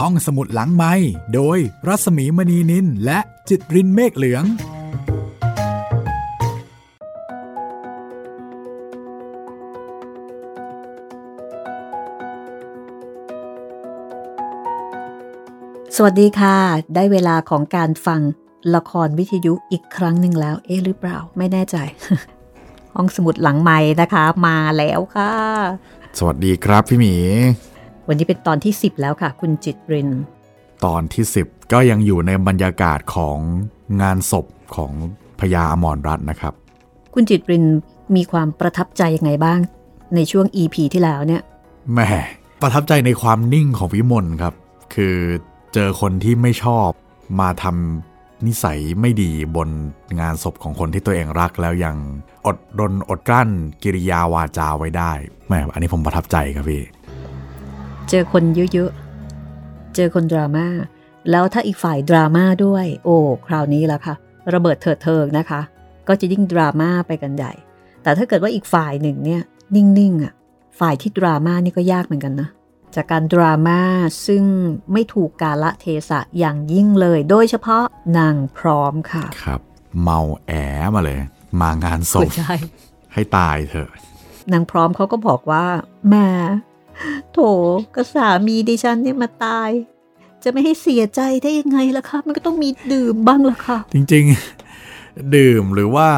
ห้องสมุดหลังไม้โดยรัสมีมณีนินและจิตรินเมฆเหลือง สวัสดีค่ะ ได้เวลาของการฟังละครวิทยุอีกครั้งหนึ่งแล้ว เอ๊ะหรือเปล่า ไม่แน่ใจ ห้องสมุดหลังใหม่นะคะ มาแล้วค่ะ สวัสดีครับพี่หมี วันนี้เป็นตอนที่ 10 แล้วค่ะ คุณจิตริน ตอนที่ 10 ก็ยังอยู่ในบรรยากาศของงานศพของพญาอมรรัตน์นะครับ คุณจิตรินมีความประทับใจยังไงบ้าง ในช่วง EP ที่แล้วเนี่ยแหม่ประทับใจในความนิ่งของวิมลครับ คือเจอคนที่ไม่ชอบมาทำนิสัยไม่ดีบนงานศพของคนที่ตัวเองรักแล้วยังอดรนอดกลั้นกิริยาวาจาไว้ได้แหม่อันนี้ผมประทับใจครับพี่ เจอคนเยอะๆ เจอคนดราม่า แล้วถ้าอีกฝ่ายดราม่าด้วย โอ้ คราวนี้แล้วค่ะ ระเบิดเถิดเทิงนะคะ ก็จะยิ่งดราม่าไปกันใหญ่ แต่ถ้าเกิดว่าอีกฝ่ายหนึ่งเนี่ย นิ่งๆอะ ฝ่ายที่ดราม่านี่ก็ยากเหมือนกันนะ จากการดราม่าซึ่งไม่ถูกกาละเทศะอย่างยิ่งเลย โดยเฉพาะนางพร้อมค่ะ ครับ เมาแอมาเลย มางานศพใช่ให้ตายเถอะนางพร้อมเขาก็บอกว่าแหม่ โถก็สามีดิฉันเนี่ยมาตาย จะไม่ให้เสียใจได้ยังไงล่ะคะมันก็ต้องมีดื่มบ้างล่ะค่ะ จริงๆ ดื่มหรือว่า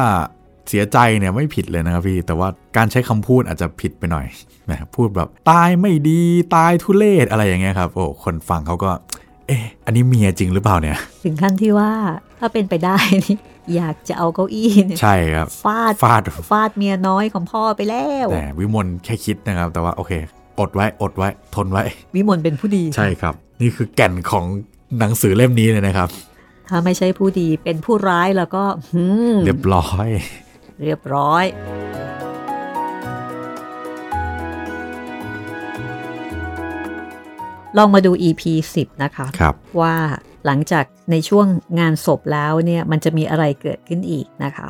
เสียใจเนี่ยไม่ผิดเลยนะครับพี่ แต่ว่าการใช้คำพูดอาจจะผิดไปหน่อยแหมพูดแบบตายไม่ดีตายทุเลศอะไรอย่างเงี้ยครับ โอ้คนฟังเขาก็ เอ๊ะอันนี้เมียจริงหรือเปล่าเนี่ย ถึงขั้นที่ว่าถ้าเป็นไปได้นี่อยากจะเอาเก้าอี้เนี่ยใช่ครับฟาดฟาดฟาดเมียน้อยของพ่อไปแล้วแต่วิมลแค่คิดนะครับ แต่ว่าโอเค อดไว้อดไว้ ทนไว้ วิมลเป็นผู้ดี ใช่ครับ นี่คือแก่นของหนังสือเล่มนี้เลยนะครับ ถ้าไม่ใช่ผู้ดีเป็นผู้ร้ายแล้วก็หืมเรียบร้อย เรียบร้อยลองมาดู EP 10 นะคะครับว่าหลังจากในช่วงงานศพแล้วเนี่ยมันจะมีอะไรเกิดขึ้นอีกนะคะ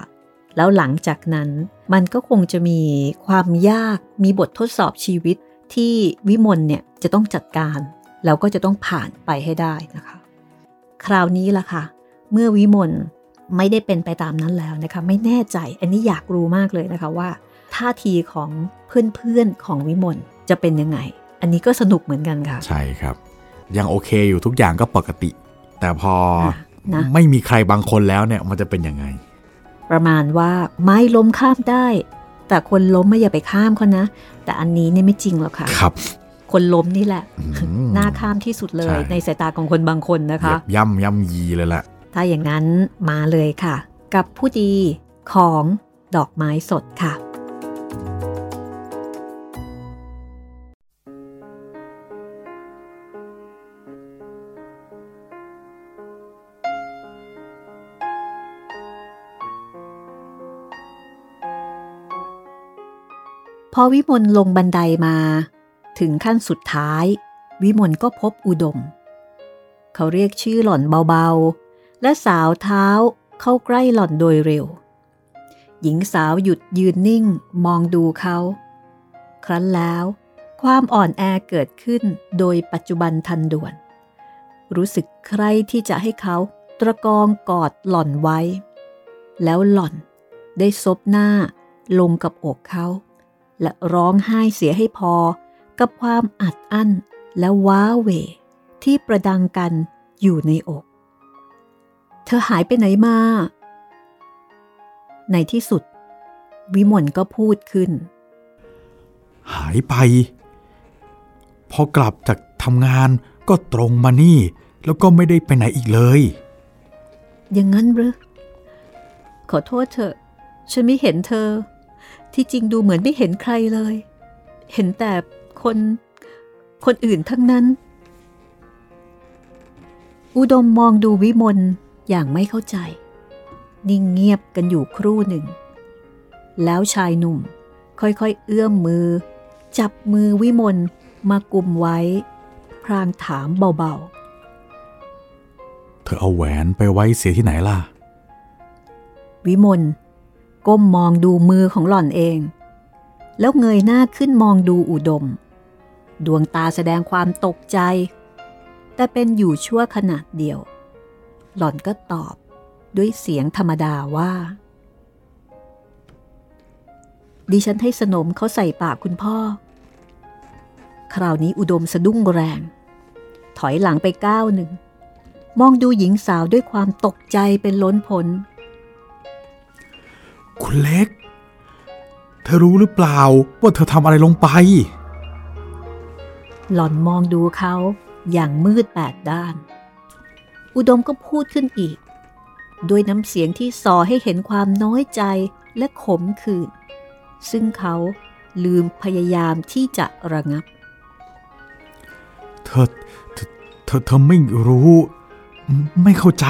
แล้วหลังจากนั้นมันก็คงจะมีความยากมีบททดสอบชีวิต ที่วิมลเนี่ยจะต้องจัดการแล้วก็จะต้องผ่านไปให้ได้นะคะ คราวนี้ล่ะค่ะ เมื่อวิมลไม่ได้เป็นไปตามนั้นแล้วนะคะ ไม่แน่ใจอันนี้อยากรู้มากเลยนะคะว่าท่าทีของเพื่อนๆของวิมลจะเป็นยังไง อันนี้ก็สนุกเหมือนกันค่ะ ใช่ครับ ยังโอเคอยู่ทุกอย่างก็ปกติ แต่พออะนะไม่มีใครบางคนแล้วเนี่ยมันจะเป็นยังไง ประมาณว่าไม้ล้มข้ามได้ แต่คนล้มไม่อย่าไปข้ามเขานะ แต่อันนี้เนี่ยไม่จริงหรอกค่ะครับ คนล้มนี่แหละอืมน่าข้ามที่สุดเลยใช่ในสายตาของคนบางคนนะเหยีคะยบย่ำย่ำยีเลยล่ะ ถ้าอย่างนั้นมาเลยค่ะ กับผู้ดีของดอกไม้สดค่ะ อวิมลลงบันไดมา ถึงขั้นสุดท้าย วิมลก็พบอุดม เขาเรียกชื่อหล่อนเบาๆ และสาวเท้าเข้าใกล้หล่อนโดยเร็ว หญิงสาวหยุดยืนนิ่งมองดูเขา ครั้นแล้ว ความอ่อนแอเกิดขึ้นโดยปัจจุบันทันด่วน รู้สึกใครที่จะให้เขาตระกองกอดหล่อนไว้ แล้วหล่อนได้ซบหน้าลงกับอกเขา และร้องไห้เสียให้พอ กับความอัดอั้นและว้าเหวที่ประดังกันอยู่ในอก เธอหายไปไหนมา ในที่สุด วิมลก็พูดขึ้น หายไป พอกลับจากทำงานก็ตรงมานี่ แล้วก็ไม่ได้ไปไหนอีกเลย อย่างนั้นหรือขอโทษเถอะ ฉันไม่เห็นเธอ ที่จริงดูเหมือนไม่เห็นใครเลย เห็นแต่คนคนอื่นทั้งนั้น อุดมมองดูวิมลอย่างไม่เข้าใจ นิ่งเงียบกันอยู่ครู่หนึ่ง แล้วชายหนุ่มค่อยๆ เอื้อมมือ จับมือวิมลมากุมไว้ พรางถามเบาเธอเอาแหวนไปไว้เสียที่ไหนล่ะๆวิมล ก้มมองดูมือของหล่อนเอง แล้วเงยหน้าขึ้นมองดูอุดม ดวงตาแสดงความตกใจ แต่เป็นอยู่ชั่วขนาดเดียว หล่อนก็ตอบด้วยเสียงธรรมดาว่า ดิฉันให้สนมเขาใส่ปากคุณพ่อ คราวนี้อุดมสะดุ้งแรง ถอยหลังไปก้าวหนึ่ง มองดูหญิงสาวด้วยความตกใจเป็นล้นพ้น คุณเล็ก เธอรู้หรือเปล่าว่าเธอทำอะไรลงไป หล่อนมองดูเขาอย่างมืดแปดด้าน อุดมก็พูดขึ้นอีก ด้วยน้ำเสียงที่ส่อให้เห็นความน้อยใจและขมขื่นซึ่งเขาลืมพยายามที่จะระงับ เธอเธอเธอเธอไม่รู้ ไม่เข้าใจ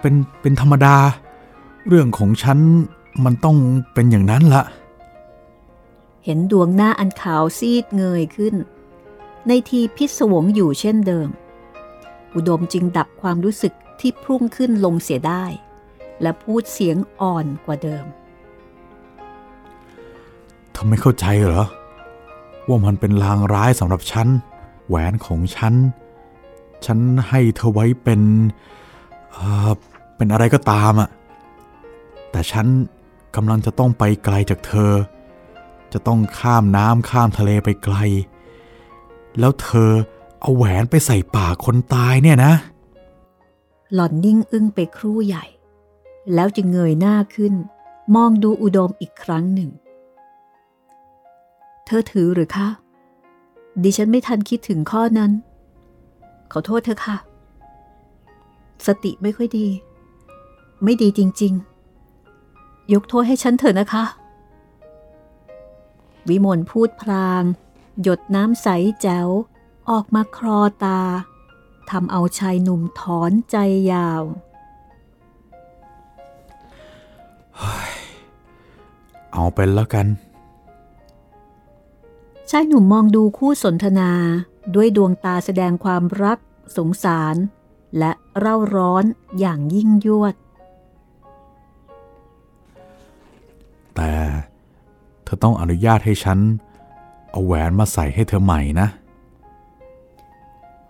เป็นเป็นธรรมดา เรื่องของฉัน มันต้องเป็นอย่างนั้นละเห็นดวงหน้าอันขาวซีดเงยขึ้น ในทีพิศวงอยู่เช่นเดิม อุดมจึงดับความรู้สึกที่พุ่งขึ้นลงเสียได้ และพูดเสียงอ่อนกว่าเดิมเธอไม่เข้าใจเหรอ ว่ามันเป็นลางร้ายสำหรับฉัน แหวนของฉัน ฉันให้เธอไว้เป็นเอ่อเป็นอะไรก็ตามอะแต่ฉัน กำลังจะต้องไปไกลจากเธอ จะต้องข้ามน้ำข้ามทะเลไปไกล แล้วเธอเอาแหวนไปใส่ปากคนตายเนี่ยนะ หล่อนนิ่งอึ้งไปครู่ใหญ่ แล้วจึงเงยหน้าขึ้น มองดูอุดมอีกครั้งหนึ่ง เธอถือหรือคะดิฉันไม่ทันคิดถึงข้อนั้น ขอโทษเธอค่ะ สติไม่ค่อยดี ไม่ดีจริง ๆ ยกโทษให้ฉันเถอะนะคะ วิมลพูดพลาง หยดน้ำใสแจ๋ว ออกมาคลอตาทำเอาชายหนุ่มถอนใจยาว เอาเป็นแล้วกัน ชายหนุ่มมองดูคู่สนทนาด้วยดวงตาแสดงความรัก สงสาร และเร่าร้อนอย่างยิ่งยวด แต่เธอต้องอนุญาตให้ฉัน เอาแหวนมาใส่ให้เธอใหม่นะ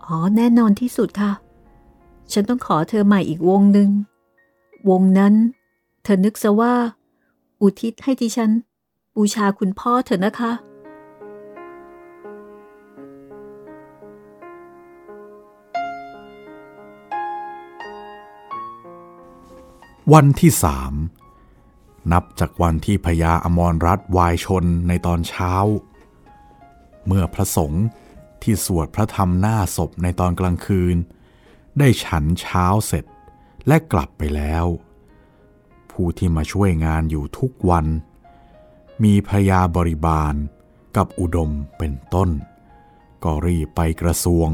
อ๋อแน่นอนที่สุดค่ะ ฉันต้องขอเธอใหม่อีกวงหนึ่ง วงนั้น เธอนึกซะว่า อุทิศให้ดิฉัน บูชาคุณพ่อเถอะนะคะ วันที่สาม นับจากวันที่พญาอมรรัตวายชนในตอนเช้า เมื่อพระสงฆ์ที่สวดพระธรรมหน้าศพในตอนกลางคืน ได้ฉันเช้าเสร็จและกลับไปแล้ว ผู้ที่มาช่วยงานอยู่ทุกวัน มีพญาบริบาลกับอุดมเป็นต้น ก็รีบไปกระทรวง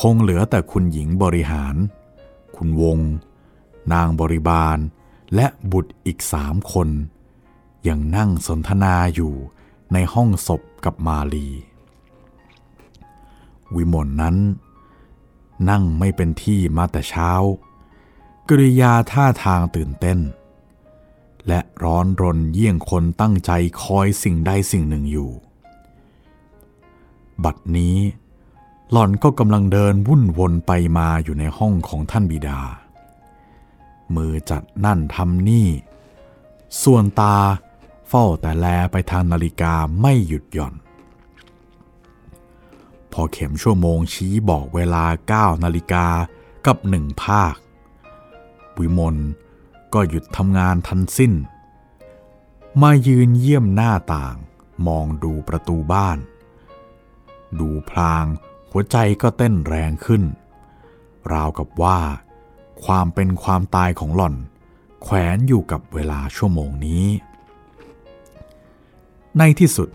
คงเหลือแต่คุณหญิงบริหาร คุณวง นางบริบาล และบุตรอีกสามคน ยังนั่งสนทนาอยู่ในห้องศพกับมาลี วิมลนนั้น นั่งไม่เป็นที่มาแต่เช้า กริยาท่าทางตื่นเต้น และร้อนรนเยี่ยงคนตั้งใจคอยสิ่งใดสิ่งหนึ่งอยู่ บัดนี้หล่อนก็กำลังเดินวุ่นวนไปมาอยู่ในห้องของท่านบิดา มือจัดนั่นทำนี่ ส่วนตาเฝ้าแต่แลไปทางนาฬิกาไม่หยุดหย่อน พอเข็มชั่วโมงชี้บอกเวลา 9 นาฬิกากับหนึ่งภาค วิมลก็หยุดทำงานทันสิ้น มายืนเยี่ยมหน้าต่างมองดูประตูบ้าน ดูพลางหัวใจก็เต้นแรงขึ้น ราวกับว่า ความเป็นความตายของหล่อน แขวนอยู่กับเวลาชั่วโมงนี้ ในที่สุด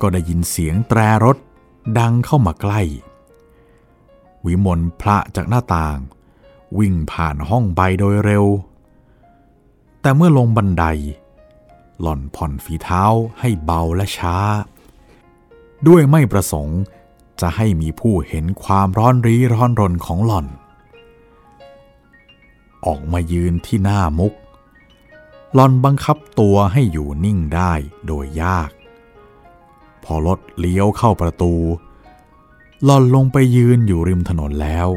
ก็ได้ยินเสียงแตรรถดังเข้ามาใกล้ วิมลพระจากหน้าต่าง วิ่งผ่านห้องไปโดยเร็ว แต่เมื่อลงบันได หล่อนผ่อนฝีเท้าให้เบาและช้า ด้วยไม่ประสงค์จะให้มีผู้เห็นความร้อนรีร้อนรนของหล่อน ออกมายืนที่หน้ามุกหลอนบังคับตัวให้อยู่นิ่งได้โดยยาก พอรถเลี้ยวเข้าประตูหลอนลงไปยืนอยู่ริมถนนแล้ว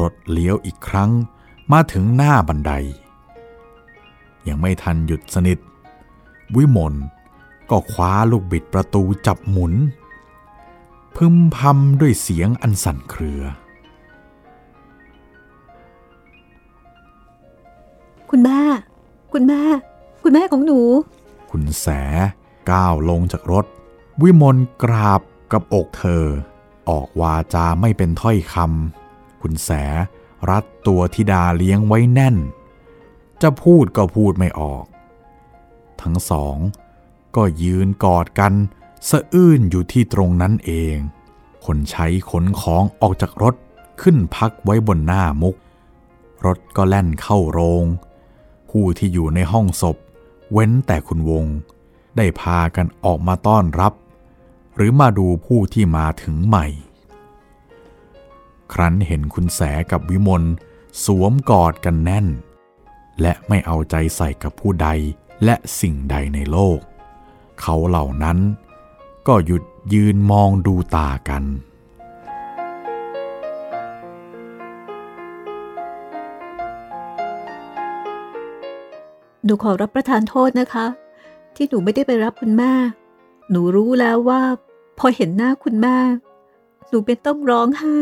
รถเลี้ยวอีกครั้งมาถึงหน้าบันได ยังไม่ทันหยุดสนิท วิมลก็คว้าลูกบิดประตูจับหมุน พึมพำด้วยเสียงอันสั่นเครือ คุณแม่ คุณแม่ คุณแม่ของหนู คุณแสก้าวลงจากรถ วิมลกราบกับอกเธอ ออกวาจาไม่เป็นถ้อยคำคุณแสรัดตัวธิดาเลี้ยงไว้แน่น จะพูดก็พูดไม่ออก ทั้งสอง ก็ยืนกอดกันสะอื้นอยู่ที่ตรงนั้นเอง คนใช้ขนของออกจากรถขึ้นพักไว้บนหน้ามุก รถก็แล่นเข้าโรง ผู้ที่อยู่ในห้องศพ เว้นแต่คุณวง ได้พากันออกมาต้อนรับ หรือมาดูผู้ที่มาถึงใหม่ ครั้นเห็นคุณแสกับวิมลสวมกอดกันแน่น และไม่เอาใจใส่กับผู้ใดและสิ่งใดในโลก เขาเหล่านั้นก็หยุดยืนมองดูตากัน หนูขอรับประทานโทษนะคะ ที่หนูไม่ได้ไปรับคุณแม่ หนูรู้แล้วว่า พอเห็นหน้าคุณแม่ หนูเป็นต้องร้องไห้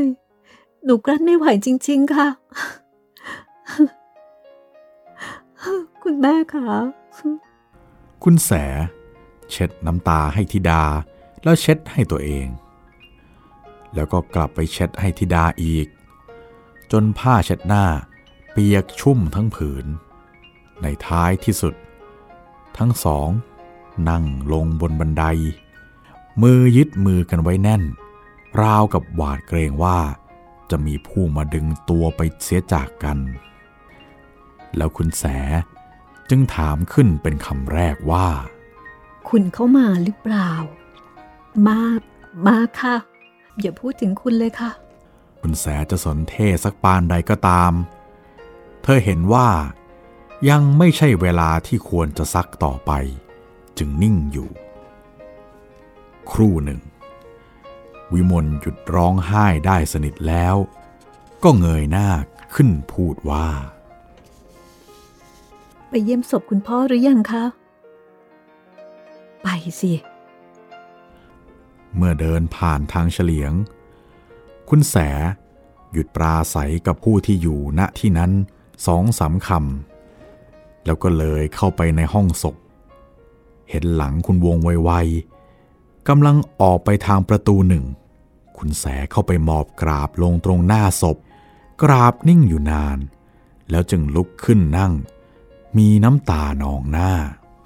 หนูกลั้นไม่ไหวจริง ๆ ค่ะ คุณแม่คะคุณแส เช็ดน้ำตาให้ธิดา แล้วเช็ดให้ตัวเอง แล้วก็กลับไปเช็ดให้ธิดาอีก จนผ้าเช็ดหน้า เปียกชุ่มทั้งผืน ในท้ายที่สุด ทั้งสอง นั่งลงบนบันได มือยึดมือกันไว้แน่น ราวกับหวาดเกรงว่า จะมีผู้มาดึงตัวไปเสียจากกัน แล้วคุณแสจึงถามขึ้นเป็นคำแรกว่า คุณเข้ามาหรือเปล่า มา มาค่ะ อย่าพูดถึงคุณเลยค่ะ คุณแสจะสนเทสักปานใดก็ตาม เธอเห็นว่า ยังไม่ใช่เวลาที่ควรจะซักต่อไป จึงนิ่งอยู่ ครู่หนึ่ง วิมลหยุดร้องไห้ได้สนิทแล้ว ก็เงยหน้าขึ้นพูดว่า ไปเยี่ยมศพคุณพ่อหรือยังคะ ไปสิ เมื่อเดินผ่านทางเฉลียง คุณแสหยุดปราศัยกับผู้ที่อยู่ณที่นั้นสองสามคำ แล้วก็เลยเข้าไปในห้องศพ เห็นหลังคุณวงไวๆกำลังออกไปทางประตูหนึ่ง คุณแสเข้าไปหมอบกราบลงตรงหน้าศพ กราบนิ่งอยู่นาน แล้วจึงลุกขึ้นนั่ง มีน้ำตานองหน้า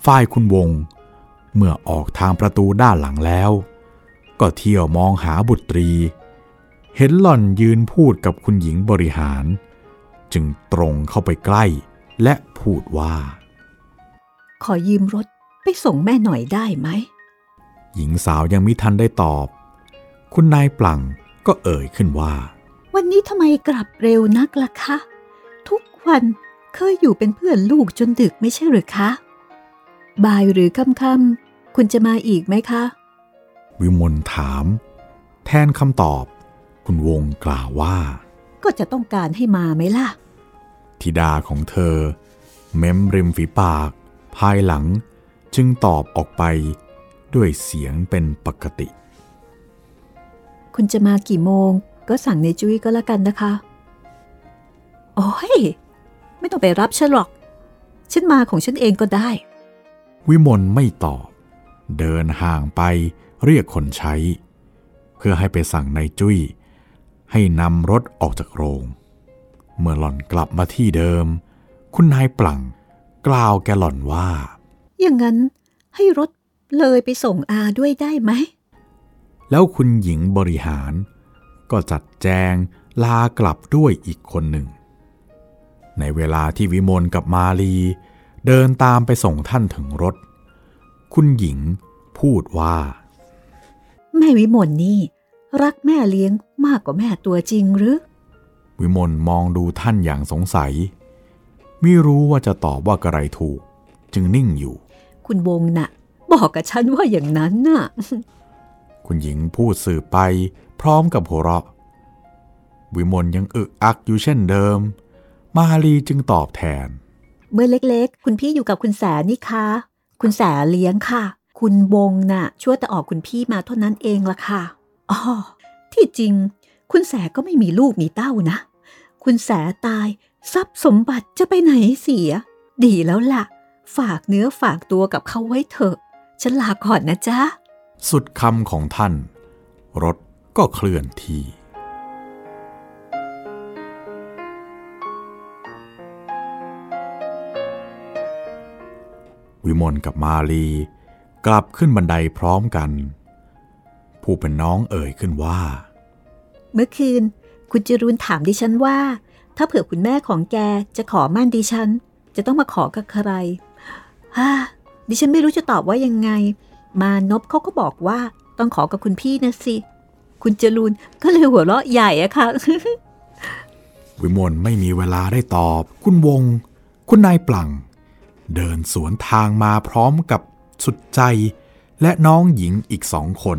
ฝ่ายคุณวง เมื่อออกทางประตูด้านหลังแล้ว ก็เที่ยวมองหาบุตรี เห็นหล่อนยืนพูดกับคุณหญิงบริหาร จึงตรงเข้าไปใกล้และ พูดว่า ขอยืมรถไปส่งแม่หน่อยได้ไหม หญิงสาวยังมิทันได้ตอบ คุณนายปลั่งก็เอ่ยขึ้นว่า วันนี้ทำไมกลับเร็วนักล่ะคะ ทุกวันเคยอยู่เป็นเพื่อนลูกจนดึกไม่ใช่หรือคะ บ่ายหรือค่ำๆคุณจะมาอีกไหมคะ วิมลถาม แทนคำตอบ คุณวงกล่าวว่า ก็จะต้องการให้มาไหมล่ะ ธิดาของเธอ เม้มริมฝีปาก ภายหลังจึงตอบออกไปด้วยเสียงเป็นปกติ คุณจะมากี่โมงก็สั่งในจุ้ยก็แล้วกันนะคะ โอ้ย ไม่ต้องไปรับฉันหรอก ฉันมาของฉันเองก็ได้ วิมลไม่ตอบ เดินห่างไปเรียกคนใช้ เพื่อให้ไปสั่งในายจุ้ย ให้นำรถออกจากโรง เมื่อหล่อนกลับมาที่เดิม คุณนายปลั่งกล่าวแกหล่อนว่า อย่างนั้นให้รถเลยไปส่งอาด้วยได้ไหม แล้วคุณหญิงบริหาร ก็จัดแจงลากลับด้วยอีกคนหนึ่ง ในเวลาที่วิมลกับมาลี เดินตามไปส่งท่านถึงรถ คุณหญิงพูดว่า แม่วิมลนี่ รักแม่เลี้ยงมากกว่าแม่ตัวจริงหรือ วิมลมองดูท่านอย่างสงสัย ไม่รู้ว่าจะตอบว่ากระไรถูก จึงนิ่งอยู่ คุณวงน่ะ บอกกับฉันว่าอย่างนั้นน่ะ คุณหญิงพูดสื่อไป พร้อมกับหัวเราะ วิมลยังอึกอักอยู่เช่นเดิม มาลีจึงตอบแทน เมื่อเล็กๆ คุณพี่อยู่กับคุณแสนี่คะ คุณแสเลี้ยงค่ะ คุณวงน่ะ ช่วยแต่ออกคุณพี่มาเท่านั้นเองละค่ะอ๋อที่จริง คุณแสก็ไม่มีลูกมีเต้านะ คุณแสตาย ทรัพย์สมบัติจะไปไหนเสีย ดีแล้วล่ะ ฝากเนื้อฝากตัวกับเขาไว้เถอะ ฉันลาก่อนนะจ๊ะ สุดคำของท่าน รถก็เคลื่อนที่ วิมลกับมาลี กลับขึ้นบันไดพร้อมกัน ผู้เป็นน้องเอ่ยขึ้นว่า เมื่อคืน คุณจรูนถามดิฉันว่า ถ้าเผื่อคุณแม่ของแกจะขอมั่นดิฉัน จะต้องมาขอกับใครฮ่าดิฉันไม่รู้จะตอบว่ายังไง มานพเขาก็บอกว่าต้องขอกับคุณพี่นะสิ คุณจรูนก็เลยหัวเราะใหญ่อะค่ะ วิมลไม่มีเวลาได้ตอบ คุณวง คุณนายปลังเดินสวนทางมาพร้อมกับสุดใจ และน้องหญิงอีกสองคน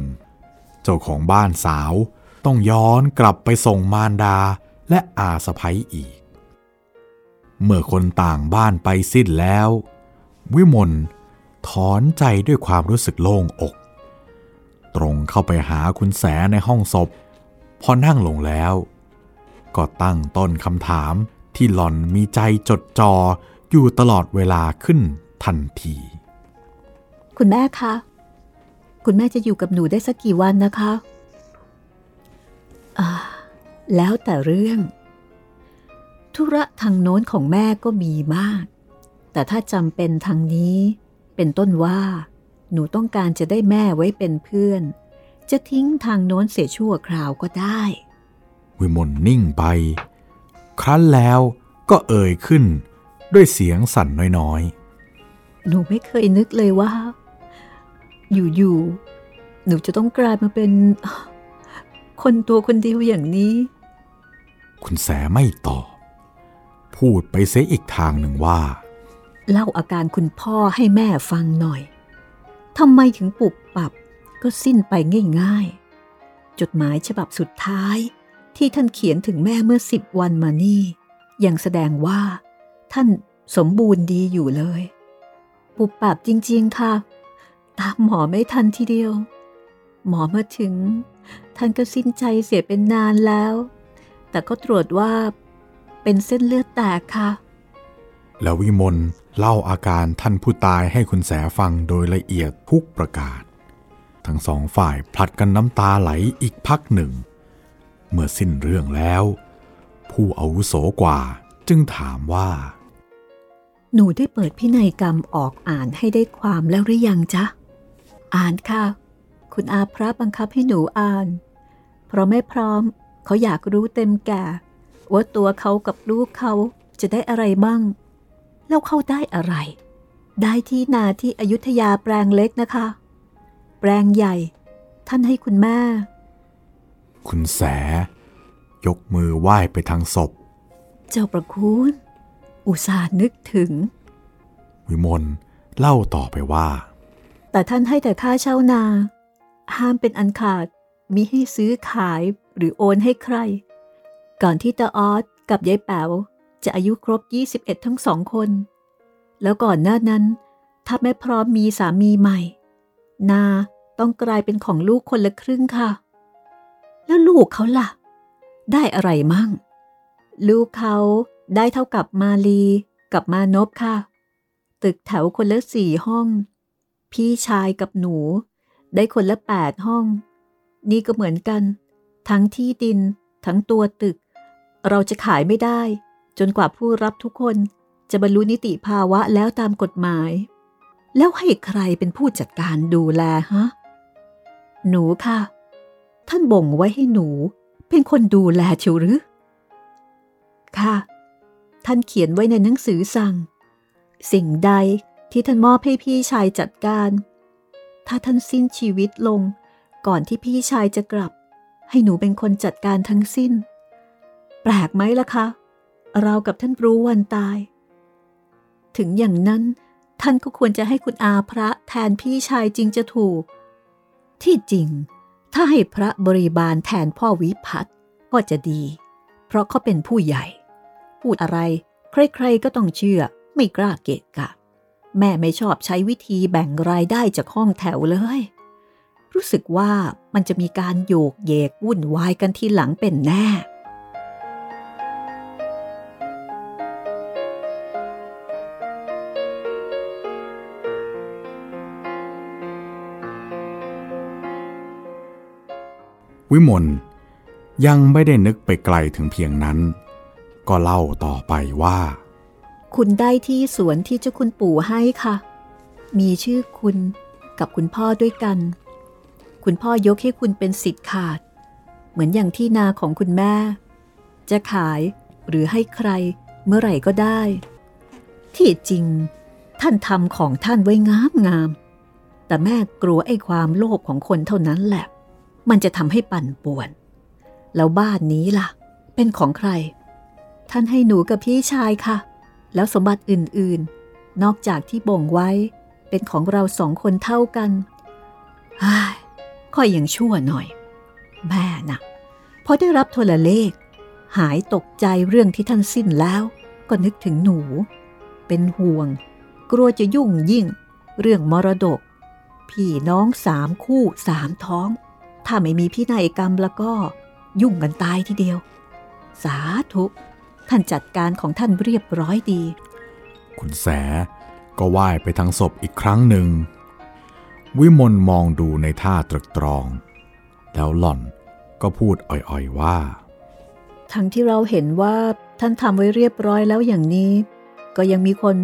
เจ้าของบ้านสาว ต้องย้อนกลับไปส่งมารดา และอาสะพ้ยอีก เมื่อคนต่างบ้านไปสิ้นแล้ว วิมลถอนใจด้วยความรู้สึกโล่งอก ตรงเข้าไปหาคุณแสในห้องศพ พอนั่งลงแล้ว ก็ตั้งต้นคำถามที่หล่อนมีใจจดจ่ออยู่ตลอดเวลาขึ้นทันที คุณแม่คะ คุณแม่จะอยู่กับหนูได้สักกี่วันนะคะ อ่า แล้วแต่เรื่อง ธุระทางโน้นของแม่ก็มีมาก แต่ถ้าจำเป็นทางนี้ เป็นต้นว่า หนูต้องการจะได้แม่ไว้เป็นเพื่อน จะทิ้งทางโน้นเสียชั่วคราวก็ได้ วิมลนิ่งไป ครั้นแล้วก็เอ่ยขึ้นด้วยเสียงสั่นน้อยหนูไม่เคยนึกเลยว่า อยู่ๆ หนูจะต้องกลายมาเป็นคนตัวคนเดียวอย่างนี้ๆ คุณแสไม่ตอบ พูดไปเสียอีกทางหนึ่งว่า เล่าอาการคุณพ่อให้แม่ฟังหน่อยทำไมถึงปุบปับก็สิ้นไปง่าย ๆ จดหมายฉบับสุดท้าย ที่ท่านเขียนถึงแม่เมื่อสิบวันมานี่ ยังแสดงว่า ท่านสมบูรณ์ดีอยู่เลย ปุบปับจริง ๆ ค่ะ ตามหมอไม่ทันทีเดียว หมอมาถึง ท่านก็สิ้นใจเสียเป็นนานแล้ว แต่ก็ตรวจว่าเป็นเส้นเลือดแตกค่ะ แล้ววิมลเล่าอาการท่านผู้ตายให้คุณแสฟังโดยละเอียดทุกประการทั้งสองฝ่ายผลัดกันน้ำตาไหลอีกพักหนึ่ง เมื่อสิ้นเรื่องแล้ว ผู้อาวุโสกว่าจึงถามว่า หนูได้เปิดพินัยกรรมออกอ่านให้ได้ความแล้วหรือยังจ๊ะ อ่านค่ะ คุณอาพระบังคับให้หนูอ่าน เพราะไม่พร้อม เขาอยากรู้เต็มแก่ว่าตัวเขากับลูกเขาจะได้อะไรบ้าง แล้วเขาได้อะไร ได้ที่นาที่อยุธยาแปลงเล็กนะคะ แปลงใหญ่ ท่านให้คุณแม่ คุณแส ยกมือไหว้ไปทางศพ เจ้าประคุณอุตส่าห์นึกถึง วิมลเล่าต่อไปว่า แต่ท่านให้แต่ค่าเช่านา ห้ามเป็นอันขาดมิให้ซื้อขาย หรือโอนให้ใคร ก่อนที่ตาออสกับยายแป๋วจะอายุครบ 21 ทั้งสองคน แล้วก่อนหน้านั้น ถ้าแม่พร้อมมีสามีใหม่ นาต้องกลายเป็นของลูกคนละครึ่งค่ะ แล้วลูกเขาล่ะ ได้อะไรมั่ง ลูกเขาได้เท่ากับมาลีกับมานพค่ะ ตึกแถวคนละสี่ห้อง พี่ชายกับหนู ได้คนละแปดห้อง นี่ก็เหมือนกัน ทั้งที่ดิน ทั้งตัวตึก เราจะขายไม่ได้ จนกว่าผู้รับทุกคนจะบรรลุนิติภาวะแล้วตามกฎหมาย แล้วให้ใครเป็นผู้จัดการดูแลฮะ หนูค่ะ ท่านบ่งไว้ให้หนู เป็นคนดูแลเชียวหรือ ค่ะ ท่านเขียนไว้ในหนังสือสั่ง สิ่งใดที่ท่านมอบให้พี่ชายจัดการ ถ้าท่านสิ้นชีวิตลง ก่อนที่พี่ชายจะกลับ ให้หนูเป็นคนจัดการทั้งสิ้น แปลกไหมล่ะคะ เรากับท่านรู้วันตาย ถึงอย่างนั้นท่านก็ควรจะให้คุณอาพระแทนพี่ชายจริงจะถูก ที่จริง ถ้าให้พระบริบาลแทนพ่อวิพัฒน์ก็จะดี เพราะเขาเป็นผู้ใหญ่ พูดอะไร ใครๆก็ต้องเชื่อไม่กล้าเกะกะ แม่ไม่ชอบใช้วิธีแบ่งรายได้จากห้องแถวเลย รู้สึกว่ามันจะมีการโยกเยกวุ่นวายกันทีหลังเป็นแน่ วิมลยังไม่ได้นึกไปไกลถึงเพียงนั้น ก็เล่าต่อไปว่า คุณได้ที่สวนที่เจ้าคุณปู่ให้ค่ะ มีชื่อคุณกับคุณพ่อด้วยกัน คุณพ่อยกให้คุณเป็นสิทธิ์ขาด เหมือนอย่างที่นาของคุณแม่ จะขายหรือให้ใครเมื่อไหร่ก็ได้ ที่จริง ท่านทำของท่านไว้งามงาม แต่แม่กลัวไอ้ความโลภของคนเท่านั้นแหละ มันจะทำให้ปั่นป่วน แล้วบ้านนี้ล่ะ เป็นของใคร ท่านให้หนูกับพี่ชายค่ะ แล้วสมบัติอื่นๆ นอกจากที่บ่งไว้ เป็นของเราสองคนเท่ากันฮ้ ค่อยยังชั่วหน่อย แม่นะพอได้รับโทรเลข หายตกใจเรื่องที่ท่านสิ้นแล้ว ก็นึกถึงหนู เป็นห่วง กลัวจะยุ่งยิ่ง เรื่องมรดก พี่น้องสามคู่สามท้อง ถ้าไม่มีพินัยกรรมแล้วก็ยุ่งกันตายทีเดียว สาธุ ท่านจัดการของท่านเรียบร้อยดี คุณแสก็ไหว้ไปทางศพอีกครั้งหนึ่ง วิมลมองดูในท่าตรึกตรอง แล้วหล่อนก็พูดอ่อยๆว่า ทั้งที่เราเห็นว่าท่านทำไว้เรียบร้อยแล้วอย่างนี้ ก็ยังมีคน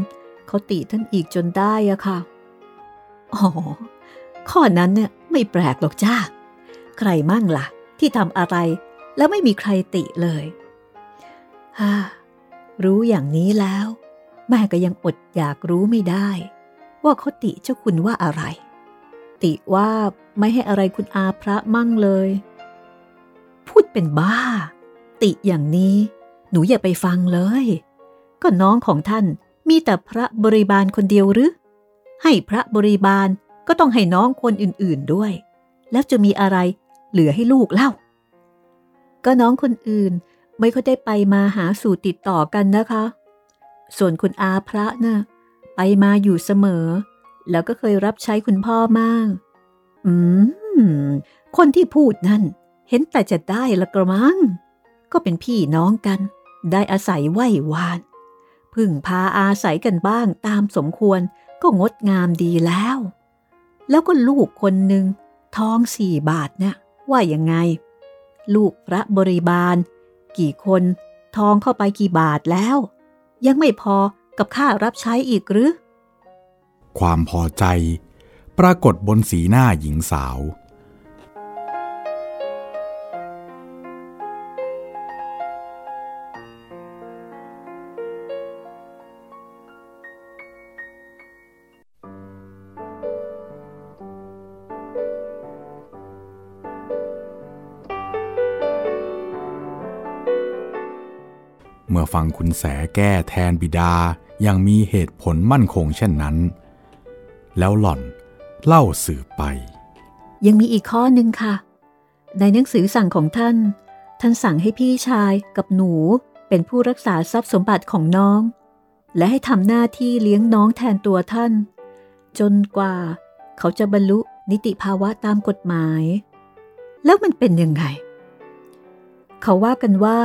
เขาติท่านอีกจนได้อะค่ะ อ๋อ ข้อนั้นเนี่ยไม่แปลกหรอกจ้า ใครมั่งละ่ะ ที่ทำอะไรแล้วไม่มีใครติเลยฮ่ารู้อย่างนี้แล้ว แม่ก็ยังอดอยากรู้ไม่ได้ ว่าเขาติเจ้าคุณว่าอะไร ติว่าไม่ให้อะไรคุณอาพระมั่งเลย พูดเป็นบ้า ติอย่างนี้ หนูอย่าไปฟังเลย ก็น้องของท่านมีแต่พระบริบาลคนเดียวหรือ ให้พระบริบาลก็ต้องให้น้องคนอื่นๆด้วย แล้วจะมีอะไรเหลือให้ลูกเล่า ก็น้องคนอื่นไม่ค่อยได้ไปมาหาสู่ติดต่อกันนะคะ ส่วนคุณอาพระนะ่ะไปมาอยู่เสมอ แล้วก็เคยรับใช้คุณพ่อมาก อืม คนที่พูดนั่น เห็นแต่จะได้ละกระมัง ก็เป็นพี่น้องกัน ได้อาศัยไหววาน พึ่งพาอาศัยกันบ้างตามสมควรก็งดงามดีแล้ว แล้วก็ลูกคนหนึ่งท้องสี่บาทเนะี่ยว่ายังไง ลูกพระบริบาล กี่คนท้องเข้าไปกี่บาทแล้ว ยังไม่พอกับค่ารับใช้อีกหรือ ความพอใจ ปรากฏบนสีหน้าหญิงสาว เมื่อฟังคุณแสแก้แทนบิดายังมีเหตุผลมั่นคงเช่นนั้น แล้วหล่อนเล่าสืบไป ยังมีอีกข้อหนึ่งค่ะ ในหนังสือสั่งของท่าน ท่านสั่งให้พี่ชายกับหนูเป็นผู้รักษาทรัพย์สมบัติของน้อง และให้ทำหน้าที่เลี้ยงน้องแทนตัวท่าน จนกว่าเขาจะบรรลุนิติภาวะตามกฎหมาย แล้วมันเป็นยังไง เขาว่ากันว่า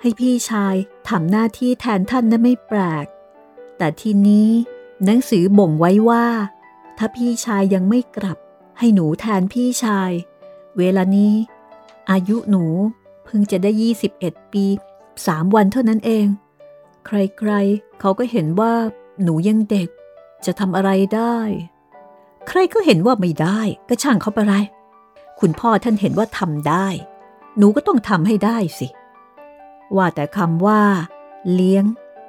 ให้พี่ชายทำหน้าที่แทนท่านนั้นไม่แปลก แต่ทีนี้หนังสือบ่งไว้ว่า ถ้าพี่ชายยังไม่กลับ ให้หนูแทนพี่ชาย เวลานี้ อายุหนูเพิ่งจะได้ 21 ปีสามวันเท่านั้นเอง ใครๆ เขาก็เห็นว่าหนูยังเด็ก จะทำอะไรได้ ใครก็เห็นว่าไม่ได้ ก็ช่างเขาไปไร คุณพ่อท่านเห็นว่าทำได้ หนูก็ต้องทำให้ได้สิ ว่าแต่คำว่า เลี้ยง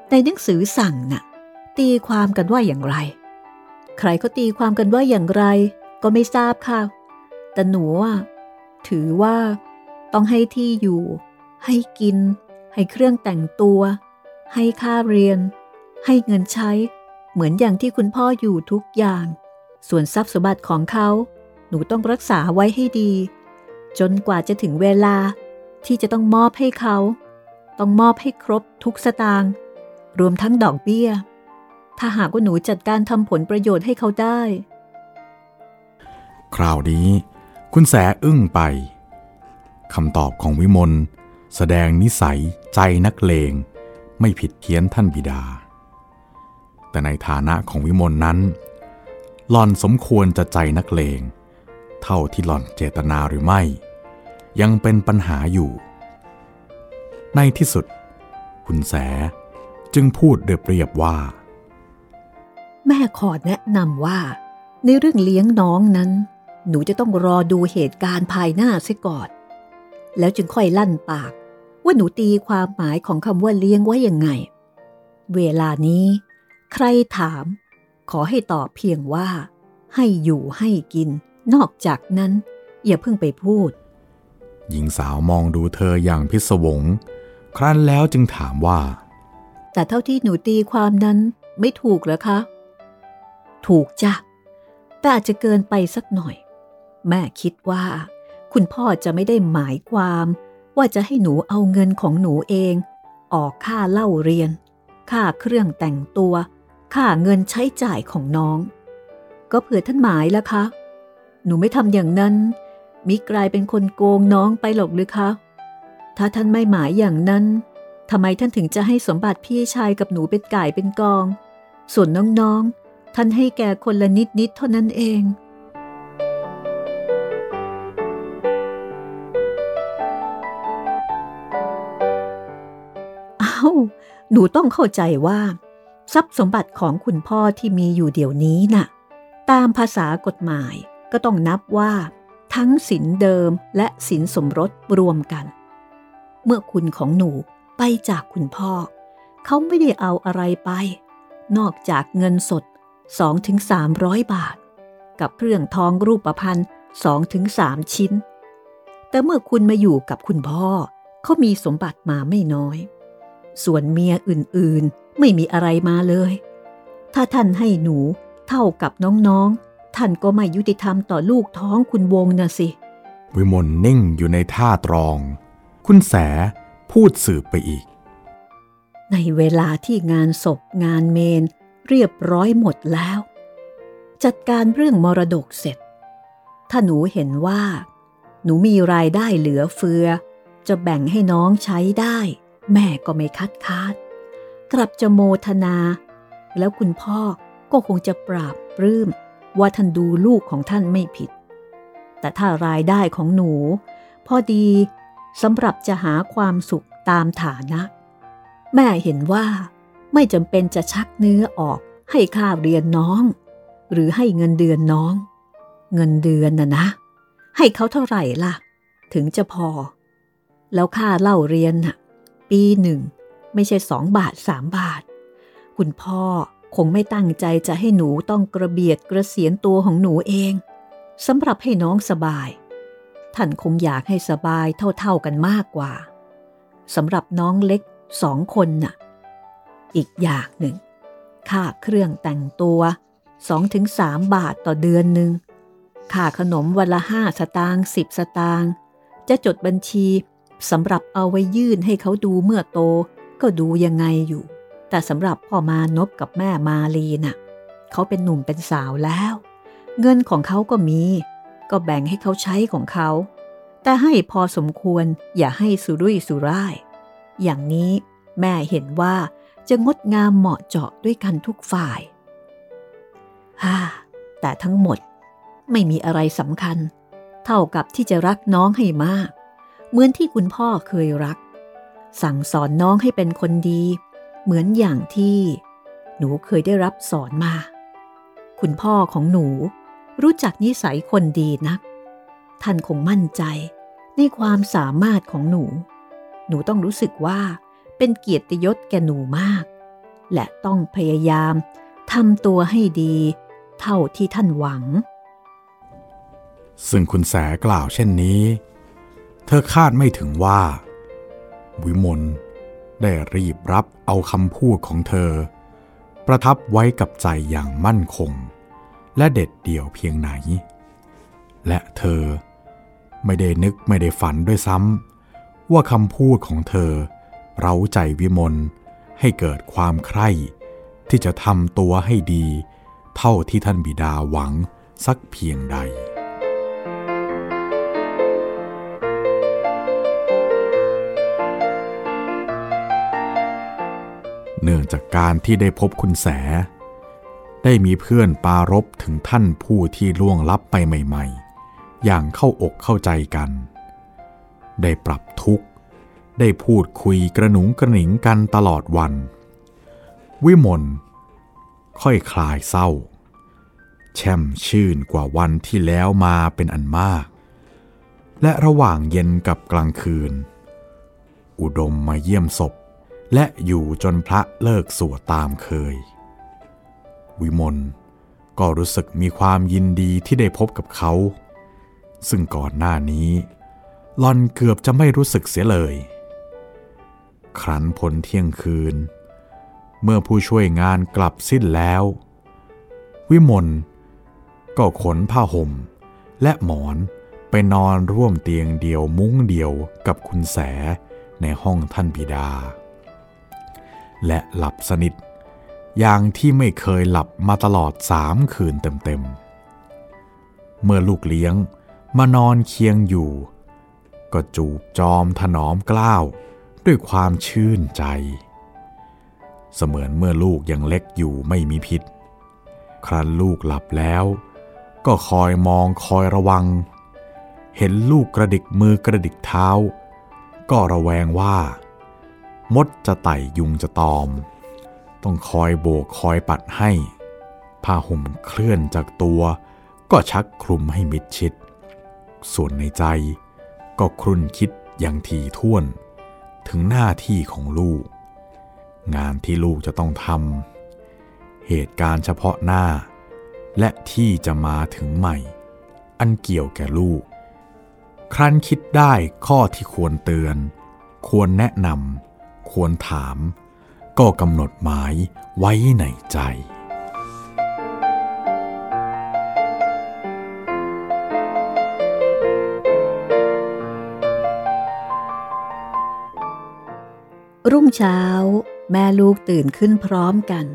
ในหนังสือสั่งนะ่ะ ตีความกันว่าอย่างไร ใครก็ตีความกันว่าอย่างไรก็ไม่ทราบค่ะ แต่หนูถือว่าต้องให้ที่อยู่ ให้กิน ให้เครื่องแต่งตัว ให้ค่าเรียน ให้เงินใช้ เหมือนอย่างที่คุณพ่ออยู่ทุกอย่าง ส่วนทรัพย์สมบัติของเขา หนูต้องรักษาไว้ให้ดี จนกว่าจะถึงเวลาที่จะต้องมอบให้เขา ต้องมอบให้ครบทุกสตางค์รวมทั้งดอกเบี้ย ถ้าหากว่าหนูจัดการทำผลประโยชน์ให้เขาได้ คราวนี้ คุณแสอึ้งไปคำตอบของวิมลแสดงนิสัยใจนักเลง ไม่ผิดเพี้ยนท่านบิดา แต่ในฐานะของวิมลนั้น หล่อนสมควรจะใจนักเลง เท่าที่หล่อนเจตนาหรือไม่ ยังเป็นปัญหาอยู่ ในที่สุด คุณแสจึงพูดเรียบว่า แม่ขอแนะนำว่า ในเรื่องเลี้ยงน้องนั้น หนูจะต้องรอดูเหตุการณ์ภายหน้าเสียก่อน แล้วจึงค่อยลั่นปาก ว่าหนูตีความหมายของคำว่าเลี้ยงไว้ยังไง เวลานี้ ใครถาม ขอให้ตอบเพียงว่า ให้อยู่ให้กิน นอกจากนั้น อย่าเพิ่งไปพูด หญิงสาวมองดูเธออย่างพิศวง ครั้นแล้วจึงถามว่า แต่เท่าที่หนูตีความนั้นไม่ถูกเหรอคะ ถูกจ้ะ แต่อาจจะเกินไปสักหน่อย แม่คิดว่า คุณพ่อจะไม่ได้หมายความว่าจะให้หนูเอาเงินของหนูเอง ออกค่าเล่าเรียน ค่าเครื่องแต่งตัว ค่าเงินใช้จ่ายของน้อง ก็เผื่อท่านหมายแล้วคะ หนูไม่ทำอย่างนั้น มิกลายเป็นคนโกงน้องไปหรอกหรือคะ ถ้าท่านไม่หมายอย่างนั้นทำไมท่านถึงจะให้สมบัติพี่ชายกับหนูเป็นก่ายเป็นกอง ส่วนน้องๆ ท่านให้แก่คนละนิดนิดเท่านั้นเอง เอ้า หนูต้องเข้าใจว่า ทรัพย์สมบัติของคุณพ่อที่มีอยู่เดี๋ยวนี้น่ะ ตามภาษากฎหมายก็ต้องนับว่า ทั้งสินเดิมและสินสมรสรวมกัน เมื่อคุณของหนูไปจากคุณพ่อ เขาไม่ได้เอาอะไรไปนอกจากเงินสด 2-300 บาท กับเครื่องทองรูปพรรณ2-3 ชิ้น แต่เมื่อคุณมาอยู่กับคุณพ่อเขามีสมบัติมาไม่น้อย ส่วนเมียอื่นๆไม่มีอะไรมาเลย ถ้าท่านให้หนูเท่ากับน้องๆ ท่านก็ไม่ยุติธรรมต่อลูกท้องคุณวงนะสิ วิมลนิ่งอยู่ในท่าตรอง คุณแสพูดสืบไปอีก ในเวลาที่งานศพงานเมน เรียบร้อยหมดแล้ว จัดการเรื่องมรดกเสร็จ ถ้าหนูเห็นว่า หนูมีรายได้เหลือเฟือ จะแบ่งให้น้องใช้ได้ แม่ก็ไม่คัดค้านกลับจะโมทนา แล้วคุณพ่อก็คงจะปราบปลื้มว่าท่านดูลูกของท่านไม่ผิด แต่ถ้ารายได้ของหนู พอดีสำหรับจะหาความสุขตามฐานะ แม่เห็นว่า ไม่จำเป็นจะชักเนื้อออกให้ค่าเรียนน้อง หรือให้เงินเดือนน้อง เงินเดือนน่ะนะ ให้เขาเท่าไหร่ล่ะ ถึงจะพอ แล้วค่าเล่าเรียนน่ะ ปีหนึ่ง ไม่ใช่สองบาทสามบาท คุณพ่อคงไม่ตั้งใจจะให้หนูต้องกระเบียดกระเสียนตัวของหนูเองสำหรับให้น้องสบาย ท่านคงอยากให้สบายเท่าๆกันมากกว่าสำหรับน้องเล็กสองคนน่ะ อีกอย่างหนึ่ง ค่าเครื่องแต่งตัว2-3 บาทต่อเดือนหนึ่ง ค่าขนมวันละห้าสตางค์สิบสตางค์ จะจดบัญชีสำหรับเอาไว้ยื่นให้เขาดูเมื่อโต ก็ดูยังไงอยู่ แต่สำหรับพ่อมานพกับแม่มาลีน่ะ เขาเป็นหนุ่มเป็นสาวแล้ว เงินของเขาก็มี ก็แบ่งให้เขาใช้ของเขา แต่ให้พอสมควรอย่าให้สุรุ่ยสุร่าย อย่างนี้แม่เห็นว่า จะงดงามเหมาะเจาะด้วยกันทุกฝ่ายฮ่าแต่ทั้งหมดไม่มีอะไรสำคัญ เท่ากับที่จะรักน้องให้มาก เหมือนที่คุณพ่อเคยรัก สั่งสอนน้องให้เป็นคนดี เหมือนอย่างที่ หนูเคยได้รับสอนมา คุณพ่อของหนูรู้จักนิสัยคนดีนัก ท่านคงมั่นใจในความสามารถของหนู หนูต้องรู้สึกว่า เป็นเกียรติยศแก่หนูมาก และต้องพยายามทำตัวให้ดี เท่าที่ท่านหวัง ซึ่งคุณแสกล่าวเช่นนี้ เธอคาดไม่ถึงว่า วิมลได้รีบรับเอาคำพูดของเธอ ประทับไว้กับใจอย่างมั่นคง และเด็ดเดี่ยวเพียงไหน และเธอไม่ได้นึกไม่ได้ฝันด้วยซ้ำว่าคำพูดของเธอ เร้าใจวิมลให้เกิดความใคร่ ที่จะทำตัวให้ดี เท่าที่ท่านบิดาหวังสักเพียงใด เนื่องจากการที่ได้พบคุณแส ได้มีเพื่อนปารบถึงท่านผู้ที่ล่วงลับไปใหม่ ๆ อย่างเข้าอกเข้าใจกัน ได้ปรับทุกข์ ได้พูดคุยกระหนุงกระหนิงกันตลอดวัน วิมลค่อยคลายเศร้า แช่มชื่นกว่าวันที่แล้วมาเป็นอันมาก และระหว่างเย็นกับกลางคืน อุดมมาเยี่ยมศพ และอยู่จนพระเลิกสวดตามเคย วิมลก็รู้สึกมีความยินดีที่ได้พบกับเขา ซึ่งก่อนหน้านี้หลอนเกือบจะไม่รู้สึกเสียเลย ครั้นพ้นเที่ยงคืน เมื่อผู้ช่วยงานกลับสิ้นแล้ว วิมลก็ขนผ้าห่ม และหมอนไปนอนร่วมเตียงเดียวมุ้งเดียวกับคุณแสในห้องท่านบิดา และหลับสนิท อย่างที่ไม่เคยหลับมาตลอดสามคืนเต็มๆ เมื่อลูกเลี้ยงมานอนเคียงอยู่ ก็จูบจอมถนอมกล้าว ด้วยความชื่นใจ เสมือนเมื่อลูกยังเล็กอยู่ไม่มีพิษ ครั้นลูกหลับแล้ว ก็คอยมองคอยระวัง เห็นลูกกระดิกมือกระดิกเท้า ก็ระแวงว่า มดจะไต่ยุงจะตอม ต้องคอยโบกคอยปัดให้ ผ้าห่มเคลื่อนจากตัว ก็ชักคลุมให้มิดชิด ส่วนในใจก็ครุ่นคิดอย่างถี่ถ้วน ถึงหน้าที่ของลูก งานที่ลูกจะต้องทำเหตุการณ์เฉพาะหน้า และที่จะมาถึงใหม่ อันเกี่ยวแก่ลูก ครั้นคิดได้ข้อที่ควรเตือน ควรแนะนำควรถาม ก็กำหนดหมายไว้ในใจ รุ่งเช้า แม่ลูกตื่นขึ้นพร้อมกัน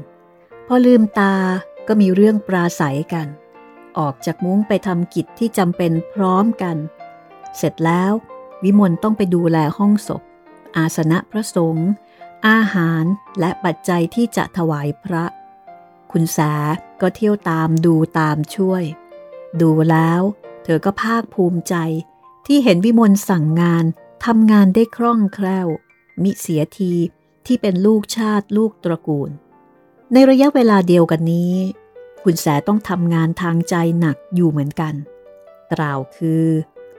พอลืมตาก็มีเรื่องปราศัยกัน ออกจากมุ้งไปทำกิจที่จำเป็นพร้อมกัน เสร็จแล้ววิมลต้องไปดูแลห้องศพ อาสนะพระสงฆ์อาหารและปัจจัยที่จะถวายพระ คุณแสก็เที่ยวตามดูตามช่วย ดูแล้วเธอก็ภาคภูมิใจที่เห็นวิมลสั่งงานทำงานได้คล่องแคล่ว มิเสียทีที่เป็นลูกชาติลูกตระกูล ในระยะเวลาเดียวกันนี้ คุณแสต้องทำงานทางใจหนักอยู่เหมือนกัน กล่าวคือ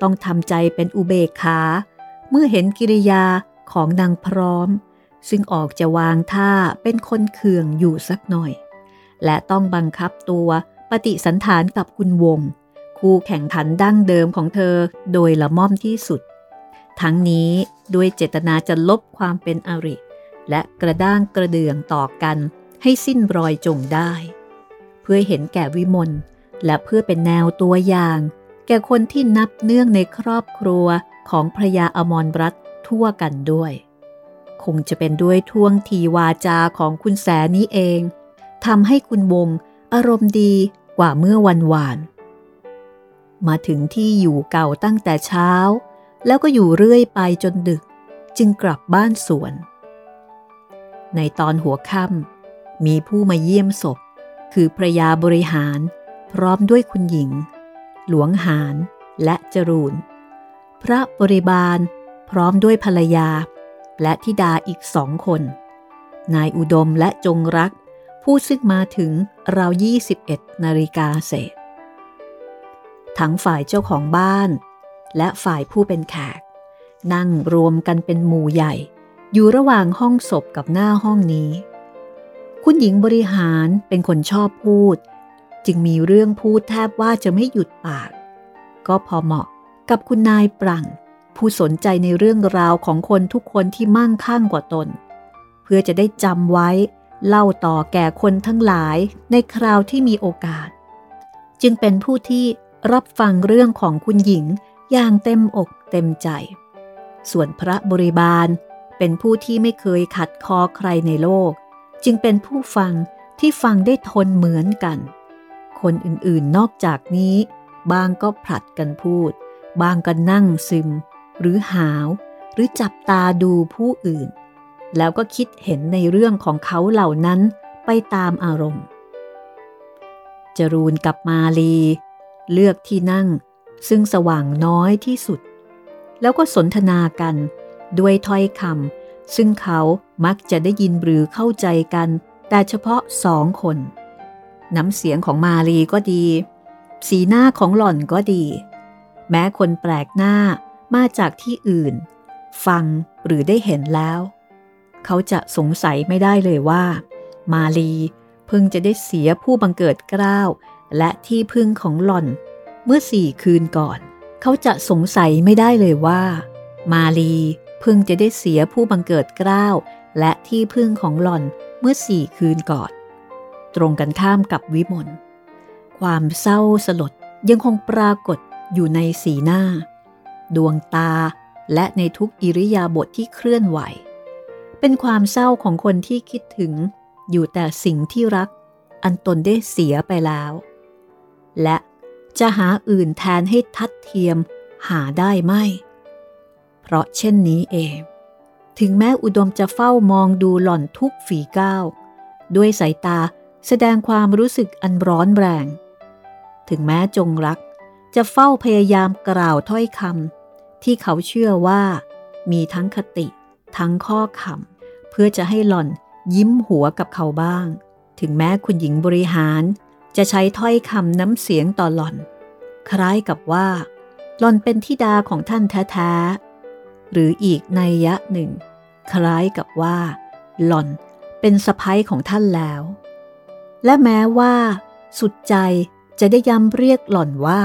ต้องทำใจเป็นอุเบกขา เมื่อเห็นกิริยาของนางพร้อม ซึ่งออกจะวางท่าเป็นคนเคืองอยู่สักหน่อย และต้องบังคับตัวปฏิสันฐานกับคุณวง คู่แข่งขันดั้งเดิมของเธอโดยละม่อมที่สุด ทั้งนี้ด้วยเจตนาจะลบความเป็นอริ และกระด้างกระเดืองต่อกันให้สิ้นรอยจงได้ เพื่อเห็นแก่วิมลและเพื่อเป็นแนวตัวอย่าง แก่คนที่นับเนื่องในครอบครัวของพระยาอมรรัตทั่วกันด้วย คงจะเป็นด้วยท่วงทีวาจาของคุณแสนี้เองทำให้คุณวงอารมณ์ดีกว่าเมื่อวันวาน มาถึงที่อยู่เก่าตั้งแต่เช้า แล้วก็อยู่เรื่อยไปจนดึกจึงกลับบ้านสวน ในตอนหัวค่ำมีผู้มาเยี่ยมศพ คือพระยาบริหารพร้อมด้วยคุณหญิง หลวงหารและจรูน พระบริบาลพร้อมด้วยภรรยา และธิดาอีกสองคน นายอุดมและจงรัก ผู้ซึ่งมาถึงราว 21 นาฬิกาเศษ ทั้งฝ่ายเจ้าของบ้าน และฝ่ายผู้เป็นแขก นั่งรวมกันเป็นหมู่ใหญ่ อยู่ระหว่างห้องศพกับหน้าห้องนี้ คุณหญิงบริหารเป็นคนชอบพูด จึงมีเรื่องพูดแทบว่าจะไม่หยุดปาก ก็พอเหมาะกับคุณนายปรังผู้สนใจในเรื่องราวของคนทุกคนที่มั่งคั่งกว่าตน เพื่อจะได้จำไว้เล่าต่อแก่คนทั้งหลายในคราวที่มีโอกาส จึงเป็นผู้ที่รับฟังเรื่องของคุณหญิง อย่างเต็มอกเต็มใจ ส่วนพระบริบาลเป็นผู้ที่ไม่เคยขัดคอใครในโลก จึงเป็นผู้ฟังที่ฟังได้ทนเหมือนกัน คนอื่นๆนอกจากนี้ บางก็ผลัดกันพูด บางก็นั่งซึม หรือหาว หรือจับตาดูผู้อื่น แล้วก็คิดเห็นในเรื่องของเขาเหล่านั้นไปตามอารมณ์ จรูนกับมาลี เลือกที่นั่ง ซึ่งสว่างน้อยที่สุด แล้วก็สนทนากัน ด้วยถ้อยคำซึ่งเขามักจะได้ยินหรือเข้าใจกัน แต่เฉพาะสองคน น้ำเสียงของมาลีก็ดี สีหน้าของหล่อนก็ดี แม้คนแปลกหน้ามาจากที่อื่น ฟังหรือได้เห็นแล้ว เขาจะสงสัยไม่ได้เลยว่า มาลีเพิ่งจะได้เสียผู้บังเกิดเกล้าและที่พึ่งของหล่อน เมื่อสี่คืนก่อน เขาจะสงสัยไม่ได้เลยว่า มาลีเพิ่งจะได้เสียผู้บังเกิดเกล้าและที่พึ่งของหล่อนเมื่อสี่คืนก่อน ตรงกันข้ามกับวิมลความเศร้าสลดยังคงปรากฏอยู่ในสีหน้า ดวงตาและในทุกอิริยาบถทที่เคลื่อนไหว เป็นความเศร้าของคนที่คิดถึงอยู่แต่สิ่งที่รัก อันตนได้เสียไปแล้ว และ จะหาอื่นแทนให้ทัดเทียมหาได้ไม่ เพราะเช่นนี้เอง ถึงแม้อุดมจะเฝ้ามองดูหล่อนทุกฝีก้าวด้วยสายตาแสดงความรู้สึกอันร้อนแรง ถึงแม้จงรักจะเฝ้าพยายามกล่าวถ้อยคำที่เขาเชื่อว่า มีทั้งคติ ทั้งข้อคำเพื่อจะให้หล่อนยิ้มหัวกับเขาบ้าง ถึงแม้คุณหญิงบริหาร จะใช้ถ้อยคำน้ำเสียงต่อหล่อน คล้ายกับว่า หล่อนเป็นทิดาของท่านแท้ๆ หรืออีกในยะหนึ่ง คล้ายกับว่า หล่อนเป็นสะพ้ยของท่านแล้ว และแม้ว่า สุดใจจะได้ย้ำเรียกหล่อนว่า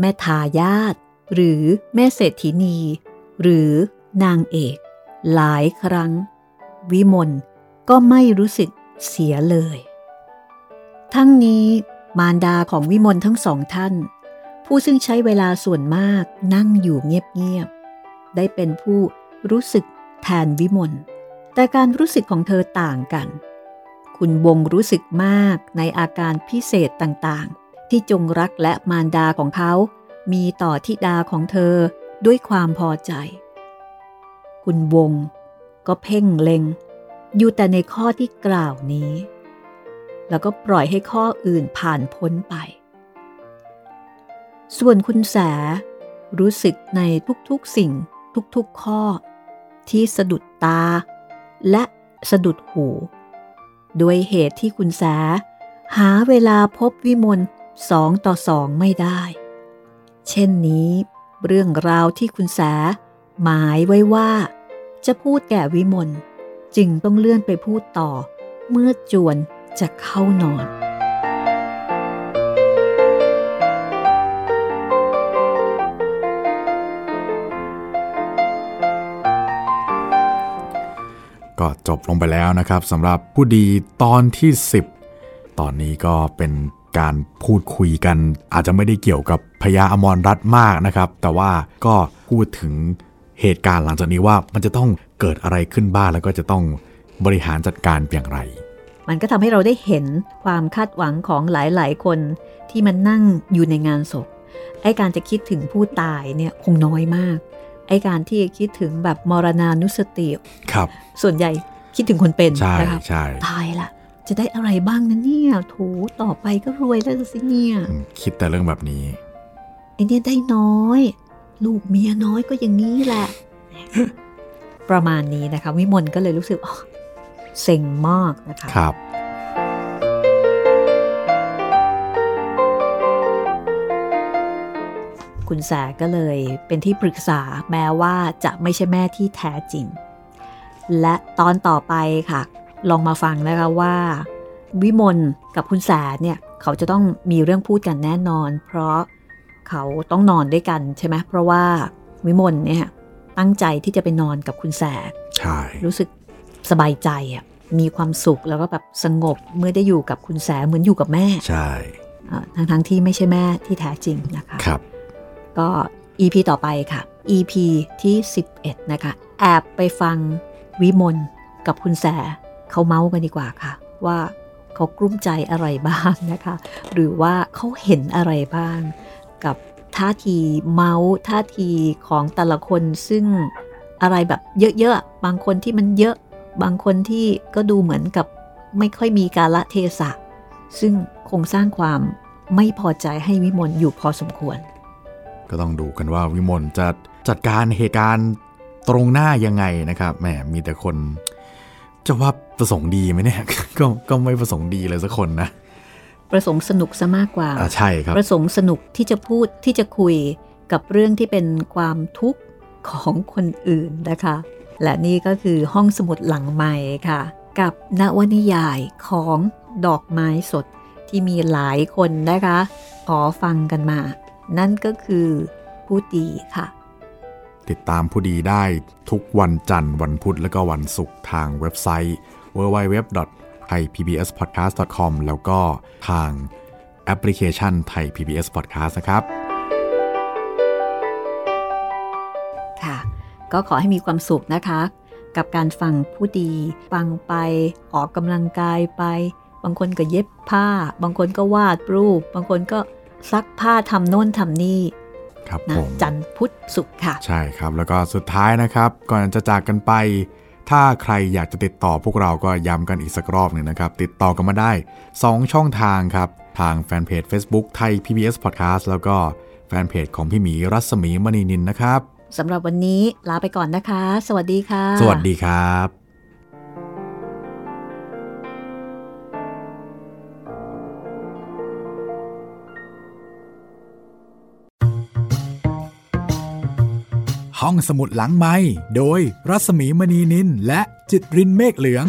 แม่ทายาทหรือแม่เศรษฐินี หรือนางเอก หลายครั้ง วิมลก็ไม่รู้สึกเสียเลย ทั้งนี้มารดาของวิมลทั้งสองท่าน ผู้ซึ่งใช้เวลาส่วนมากนั่งอยู่เงียบๆ ได้เป็นผู้รู้สึกแทนวิมลแต่การรู้สึกของเธอต่างกัน คุณวงรู้สึกมากในอาการพิเศษต่างๆ ที่จงรักและมารดาของเขา มีต่อทิดาของเธอด้วยความพอใจ คุณวงก็เพ่งเล็ง อยู่แต่ในข้อที่กล่าวนี้ แล้วก็ปล่อยให้ข้ออื่นผ่านพ้นไป ส่วนคุณแสรู้สึกในทุกๆสิ่งทุกๆข้อ ที่สะดุดตา และสะดุดหู ด้วยเหตุที่คุณแสหาเวลาพบวิมลสองต่อสองไม่ได้ เช่นนี้เรื่องราวที่คุณแสหมายไว้ว่า จะพูดแก่วิมลจึงต้องเลื่อนไปพูดต่อ เมื่อจวน จะเข้านอน ก็จบลงไปแล้วนะครับสำหรับผู้ดีตอนที่ 10 ตอนนี้ก็เป็นการพูดคุยกันอาจจะไม่ได้เกี่ยวกับพญาอมรรัตมากนะครับ แต่ว่าก็พูดถึงเหตุการณ์หลังจากนี้ว่ามันจะต้องเกิดอะไรขึ้นบ้างแล้วก็จะต้องบริหารจัดการอย่างไร มันก็ทำให้เราได้เห็นความคาดหวังของหลายๆ คนที่มันนั่งอยู่ในงานศพ ไอ้การจะคิดถึงผู้ตายเนี่ยคงน้อยมาก ไอ้การที่คิดถึงแบบมรณานุสติครับ ส่วนใหญ่คิดถึงคนเป็นใช่นะครับใช่ตายละจะได้อะไรบ้างนะเนี่ยโถต่อไปก็รวยแล้วสิเนี่ยอืมคิดแต่เรื่องแบบนี้ไอเนี่ยได้น้อย ลูกเมียน้อยก็อย่างนี้แหละ ประมาณนี้นะคะ วิมลก็เลยรู้สึกอ๋อ เซ็งมากนะคะครับคุณแสก็เลยเป็นที่ปรึกษาแม้ว่าจะไม่ใช่แม่ที่แท้จริง และตอนต่อไปค่ะ ลองมาฟังนะคะว่า วิมลกับคุณแสเนี่ยเขาจะต้องมีเรื่องพูดกันแน่นอน เพราะเขาต้องนอนด้วยกันใช่ไหมเพราะว่าวิมลเนี่ยตั้งใจที่จะไปนอนกับคุณแสใช่รู้สึกสบายใจอะ มีความสุขแล้วก็แบบสงบเมื่อได้อยู่กับคุณแสเหมือนอยู่กับแม่ ใช่อ่าทั้งทั้งๆที่ไม่ใช่แม่ที่แท้จริงนะคะ ครับ ก็ EP ต่อไปค่ะ EP ที่ 11 นะคะ แอบไปฟังวิมลกับคุณแสเขาเมาส์กันดีกว่าค่ะ ว่าเขากลุ้มใจอะไรบ้างนะคะ หรือว่าเขาเห็นอะไรบ้าง กับท่าทีเมาส์ท่าทีของแต่ละคนซึ่งอะไรแบบเยอะๆ บางคนที่มันเยอะ บางคนที่ก็ดูเหมือนกับไม่ค่อยมีกาละเทศะ ซึ่งคงสร้างความไม่พอใจให้วิมลอยู่พอสมควร ก็ต้องดูกันว่าวิมลจะจัดการเหตุการณ์ตรงหน้ายังไงนะครับแหมมีแต่คนจะว่าประสงค์ดีไหมเนี่ยก็ก็ไม่ประสงค์ดีเลยสักคนนะประสงค์สนุกซะมากกว่าอ่าใช่ครับ ประสงค์สนุกที่จะพูดที่จะคุยกับเรื่องที่เป็นความทุกข์ของคนอื่นนะคะ และนี่ก็คือห้องสมุดหลังใหม่ค่ะ กับนวนิยายของดอกไม้สดที่มีหลายคนนะคะ ขอฟังกันมา นั่นก็คือผู้ดีค่ะ ติดตามผู้ดีได้ทุกวันจันทร์วันพุธและก็วันศุกร์ทางเว็บไซต์ www.thaipbspodcast.com แล้วก็ทางแอปพลิเคชันไทย PBS Podcast นะครับ ค่ะ ก็ขอให้มีความสุขนะคะ กับการฟังผู้ดี ฟังไปออกกำลังกายไป บางคนก็เย็บผ้า บางคนก็วาดรูป บางคนก็ซักผ้าทำโน่นทำนี่ครับนะผมจันทร์พุธศุกร์ค่ะ ใช่ครับ แล้วก็สุดท้ายนะครับ ก่อนจะจากกันไป ถ้าใครอยากจะติดต่อพวกเราก็ย้ำกันอีกสักรอบหนึ่งนะครับ ติดต่อกันมาได้ 2 ช่องทางครับ ทางแฟนเพจ Facebook ไทย PBS Podcast แล้วก็แฟนเพจของพี่หมีรัศมีมณีนินนะครับ สำหรับวันนี้ลาไปก่อนนะคะ สวัสดีค่ะ สวัสดีครับ ห้องสมุดหลังไม้โดยรัศมีมณีนินและจิตรินเมฆเหลือง